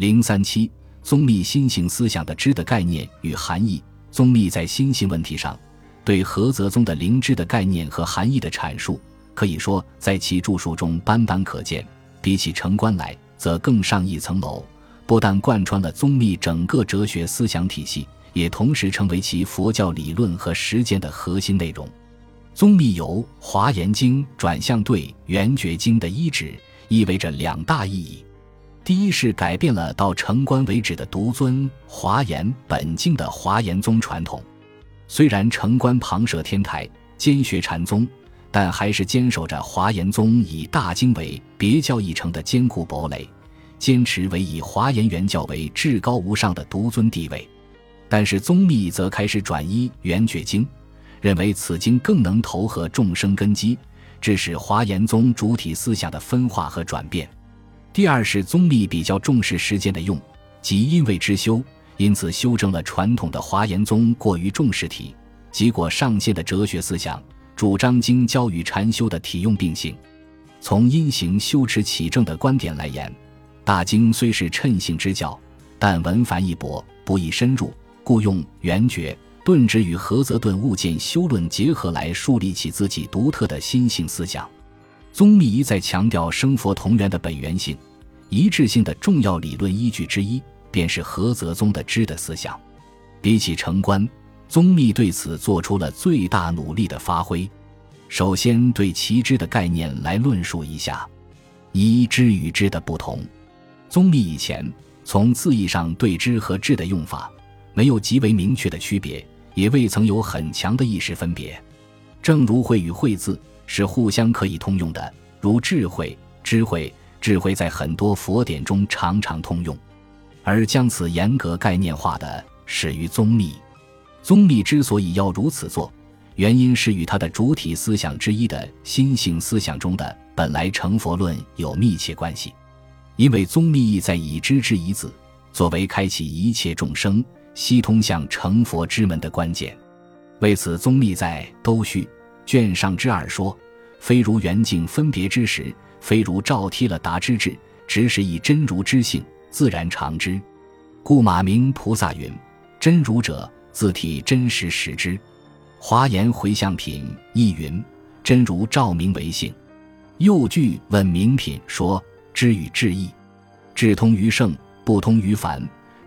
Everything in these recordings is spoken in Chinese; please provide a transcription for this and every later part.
零三七宗密心性思想的知的概念与含义。宗密在心性问题上对菏泽宗的灵知的概念和含义的阐述，可以说在其著述中斑斑可见。比起成观来，则更上一层楼。不但贯穿了宗密整个哲学思想体系，也同时成为其佛教理论和实践的核心内容。宗密由《华严经》转向对《圆觉经》的依止，意味着两大意义。第一是改变了到成观为止的独尊华严本经的华严宗传统。虽然成观旁设天台兼学禅宗，但还是坚守着华严宗以大经为别教义成的坚固堡垒。坚持为以华严原教为至高无上的独尊地位，但是宗密则开始转依圆觉经，认为此经更能投合众生根基，致使华严宗主体思想的分化和转变。第二是宗密比较重视实践的用，即因为之修，因此修正了传统的华严宗过于重视体，结果上限的哲学思想，主张经教与禅修的体用并行，从因行修持起正的观点来言。大经虽是称性之教，但文繁易博，不易深入，故用圆觉顿直与菏泽顿悟见修论结合来树立起自己独特的心性思想。宗密一再强调生佛同源的本源性、一致性的重要理论依据之一，便是菏泽宗的知的思想。比起成观，宗密对此做出了最大努力的发挥。首先，对其知的概念来论述一下，一知与知的不同。宗密以前从字义上对“知”和“智”的用法没有极为明确的区别，也未曾有很强的意识分别。正如“会”与“会”字是互相可以通用的，如“智慧”“智慧”“智慧”在很多佛典中常常通用，而将此严格概念化的始于宗密。宗密之所以要如此做，原因是与他的主体思想之一的心性思想中的本来成佛论有密切关系。因为宗密意在以知之一字，作为开启一切众生悉通向成佛之门的关键。为此，宗密在《都序》卷上之二说：“非如圆镜分别之时，非如照贴了达之智，只是以真如之性自然常知。故马明菩萨云：真如者，自体真实实之。华严回向品亦云：真如照明为性。又据问明品说。”知与智意，智通于圣，不通于凡；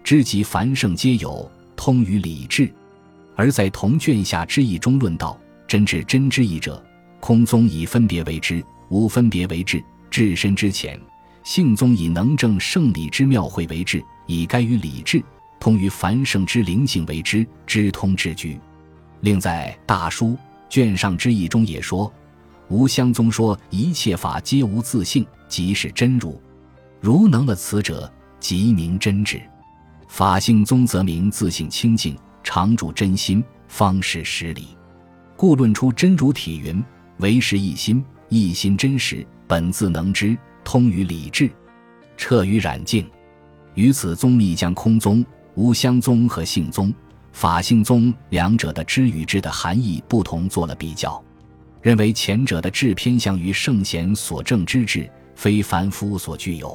知即凡圣皆有，通于理智。而在同卷下之意中论道：真智真知义者，空宗以分别为知，无分别为智，至深之浅；性宗以能证圣理之妙慧为智，以该于理智，通于凡圣之灵性为知，知通之局。另在大书卷上之意中也说。无相宗说一切法皆无自性，即是真如。如能了此者，即名真智。法性宗则名自性清净，常住真心，方是实理。故论出真如体云：唯识一心，一心真实，本自能知，通于理智，彻于染净。于此宗密将空宗、无相宗和性宗、法性宗两者的知与知的含义不同做了比较。认为前者的智偏向于圣贤所证之智，非凡夫所具有；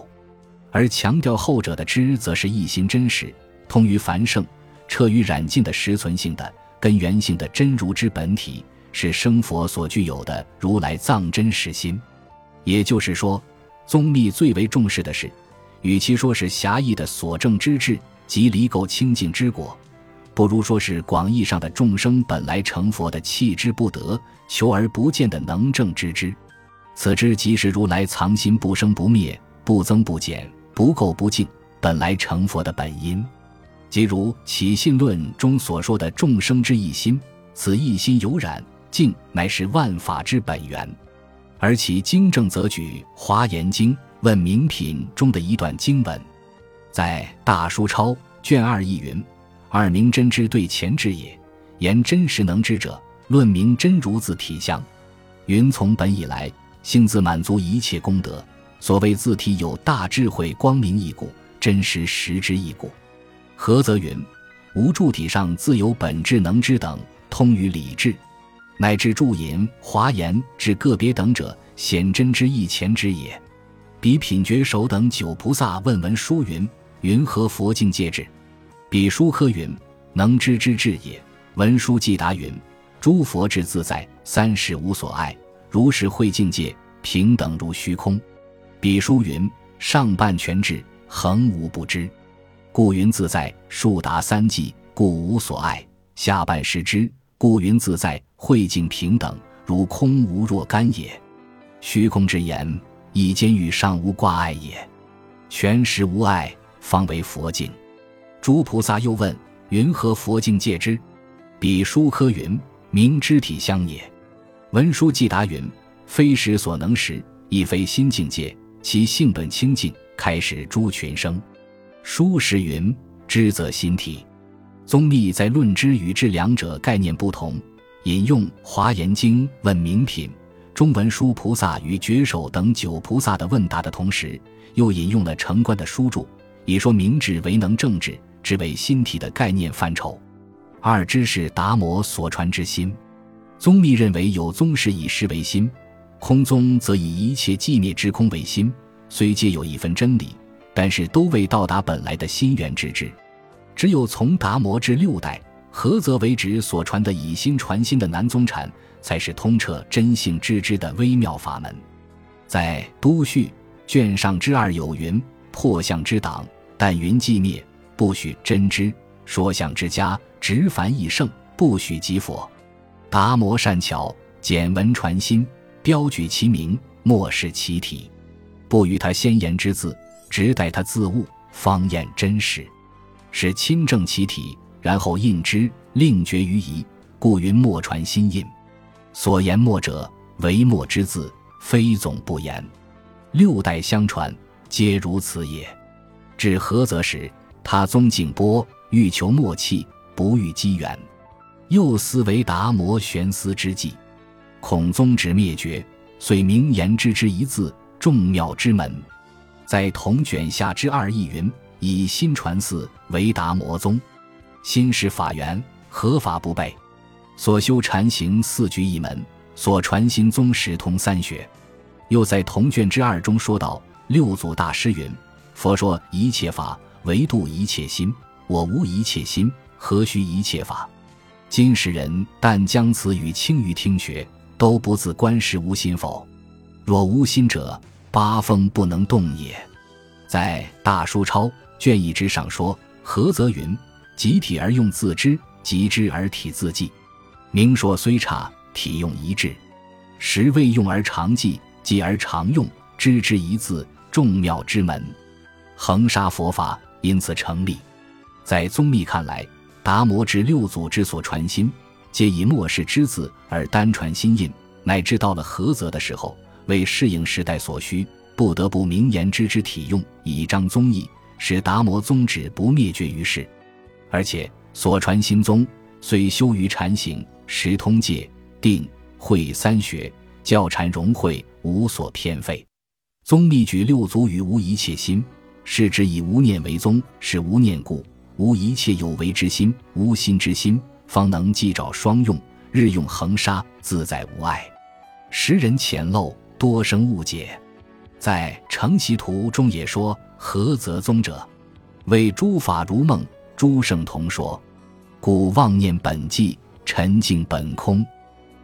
而强调后者的知，则是一心真实，通于凡圣，彻于染净的实存性的根源性的真如之本体，是生佛所具有的如来藏真实心。也就是说，宗密最为重视的是，与其说是狭义的所证之智及离垢清净之果。不如说是广义上的众生本来成佛的弃之不得、求而不见的能证之知，此之即是如来藏心不生不灭、不增不减、不垢不净，本来成佛的本因。即如《起信论》中所说的众生之一心，此一心有染净，乃是万法之本源。而其经正则举《华严经》问名品中的一段经文，在大书抄卷二一云。二明真知对前知也，言真实能知者，论明真如自体相。云从本以来，性自满足一切功德。所谓自体有大智慧光明一故，真实实之一故。何则云？无助体上自有本质能知等，通于理智，乃至注引华严至个别等者，显真之意前知也。彼品觉首等九菩萨问闻书云：云何佛境界智？彼书科云：能知之至也。文殊既答云：诸佛智自在，三世无所爱，如是慧境界，平等如虚空。彼书云：上半全智，恒无不知，故云自在；数达三际，故无所爱。下半失之，故云自在，慧境平等，如空无若干也。虚空之言，以间与上无挂碍也。全实无碍，方为佛境。诸菩萨又问：云何佛境界之？彼书科云：明肢体相也。文殊既答云：非时所能识，亦非心境界，其性本清净，开始诸群生。书时云：知则心体。宗密在论知与知两者概念不同，引用《华严经》问名品、中文书菩萨与觉首等九菩萨的问答的同时，又引用了成观的书注，以说明智为能正智，只为心体的概念范畴。二知是达摩所传之心。宗密认为有宗是以实为心，空宗则以一切寂灭之空为心，虽皆有一分真理，但是都未到达本来的心源之智。只有从达摩至六代菏泽为止所传的以心传心的南宗禅，才是通彻真性知之的微妙法门。在都序卷上之二有云：“破相之党，但云寂灭，不许真知；说相之家，直凡易圣，不许即佛。达摩善巧，简文传心，标举其名，莫视其体，不与他先言之字，直待他自悟，方验真实。”是亲证其体，然后印之，令绝于仪，故云墨传心印。所言墨者，为墨之字，非总不言。六代相传，皆如此也。至菏泽时，他宗敬波，欲求墨器，不遇机缘，又思为达摩玄思之计，恐宗旨灭绝，遂明言之之一字，众妙之门。在同卷下之二义云。以心传寺为达摩宗，心是法源，合法不悖。所修禅行四局一门，所传心宗时通三学。又在同卷之二中说道：六祖大师云：“佛说一切法，唯度一切心。我无一切心，何须一切法？今世人但将此语轻于听学，都不自观是无心否？若无心者，八风不能动也。”在大书抄。卷一之上说：“何则云？集体而用自知，集知而体自记。明说虽差，体用一致；时未用而常记，记而常用。知之一字，众妙之门。恒沙佛法因此成立。在宗密看来，达摩至六祖之所传心，皆以末世之字而单传心印，乃至到了菏泽的时候，为适应时代所需，不得不明言知之体用，以彰宗义。”使达摩宗旨不灭绝于世，而且所传心宗虽修于禅行，实通戒定慧三学，教禅融会，无所偏废。宗密举六祖与无一切心，是指以无念为宗，是无念故，无一切有为之心，无心之心，方能既照双用，日用恒沙，自在无碍。时人浅陋，多生误解。在《成习图》中也说。何则宗者，为诸法如梦，诸圣同说，故妄念本寂，沉静本空，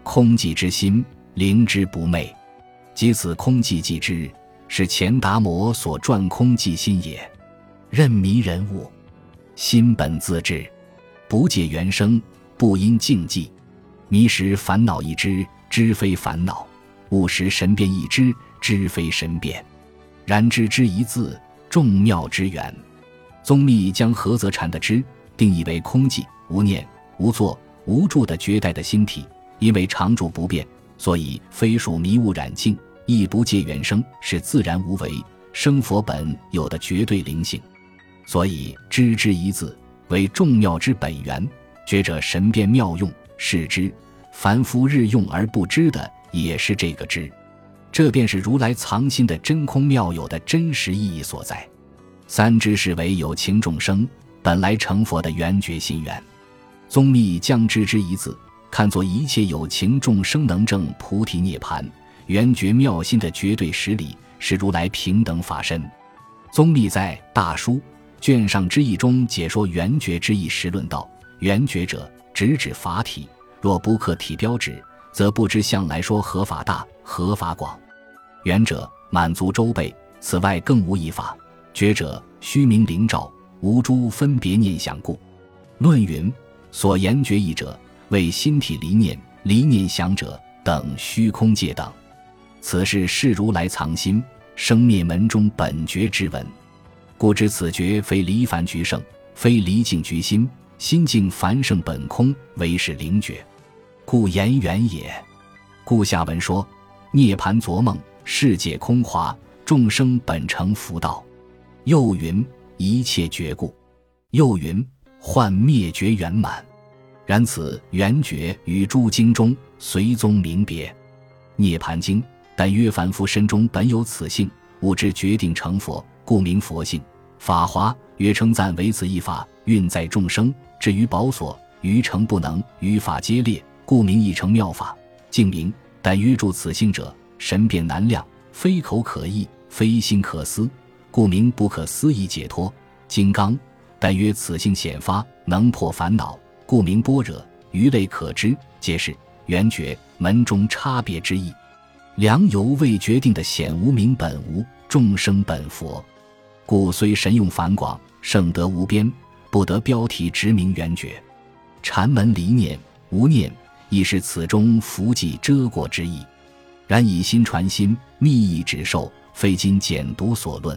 空寂之心，灵之不昧。即此空寂寂之，是前达摩所传空寂心也。任迷人物，心本自治，不借原生，不因境寂。迷时烦恼一知，知非烦恼；悟时神变一知，知非神变。然知之一字。众妙之源，宗密将菏泽禅的知定义为空寂、无念、无作、无住的绝代的心体，因为常住不变，所以非属迷雾染净，亦不借原生，是自然无为生佛本有的绝对灵性。所以知之一字为众妙之本源，觉者神变妙用是知，凡夫日用而不知的也是这个知。这便是如来藏心的真空妙有的真实意义所在。三知是为有情众生本来成佛的圆觉心源。宗密将知之一字看作一切有情众生能证菩提涅盘圆觉妙心的绝对实理，是如来平等法身。宗密在《大书》卷上之意中解说圆觉之意时论道：圆觉者，直指法体。若不刻体标志，则不知向来说合法大，合法广。圆者满足周备，此外更无一法。觉者虚名灵照，无诸分别念想故。论云：所言觉意者，为心体离念、离念想者等虚空界等。此是是如来藏心生灭门中本觉之文。故知此觉非离凡局圣，非离境局心，心境凡圣本空，唯是灵觉。故言缘也。故下文说：涅盘昨梦，世界空华，众生本成福道。又云一切觉故。又云幻灭绝圆满。然此圆觉与诸经中随宗明别。涅盘经但曰凡夫身中本有此性，吾之决定成佛，故名佛性。法华曰称赞为此一法，运在众生，至于宝所，于成不能，于法皆列。故名一成妙法，净名。但约住此性者，神变难量，非口可译，非心可思，故名不可思议解脱。金刚。但曰此性显发，能破烦恼，故名般若。余类可知，皆是圆觉门中差别之意。良由未决定的显无名本无，众生本佛，故虽神用繁广，圣德无边，不得标题直名圆觉。禅门离念无念。亦是此中伏迹遮过之意，然以心传心，密意指受，非今简读所论。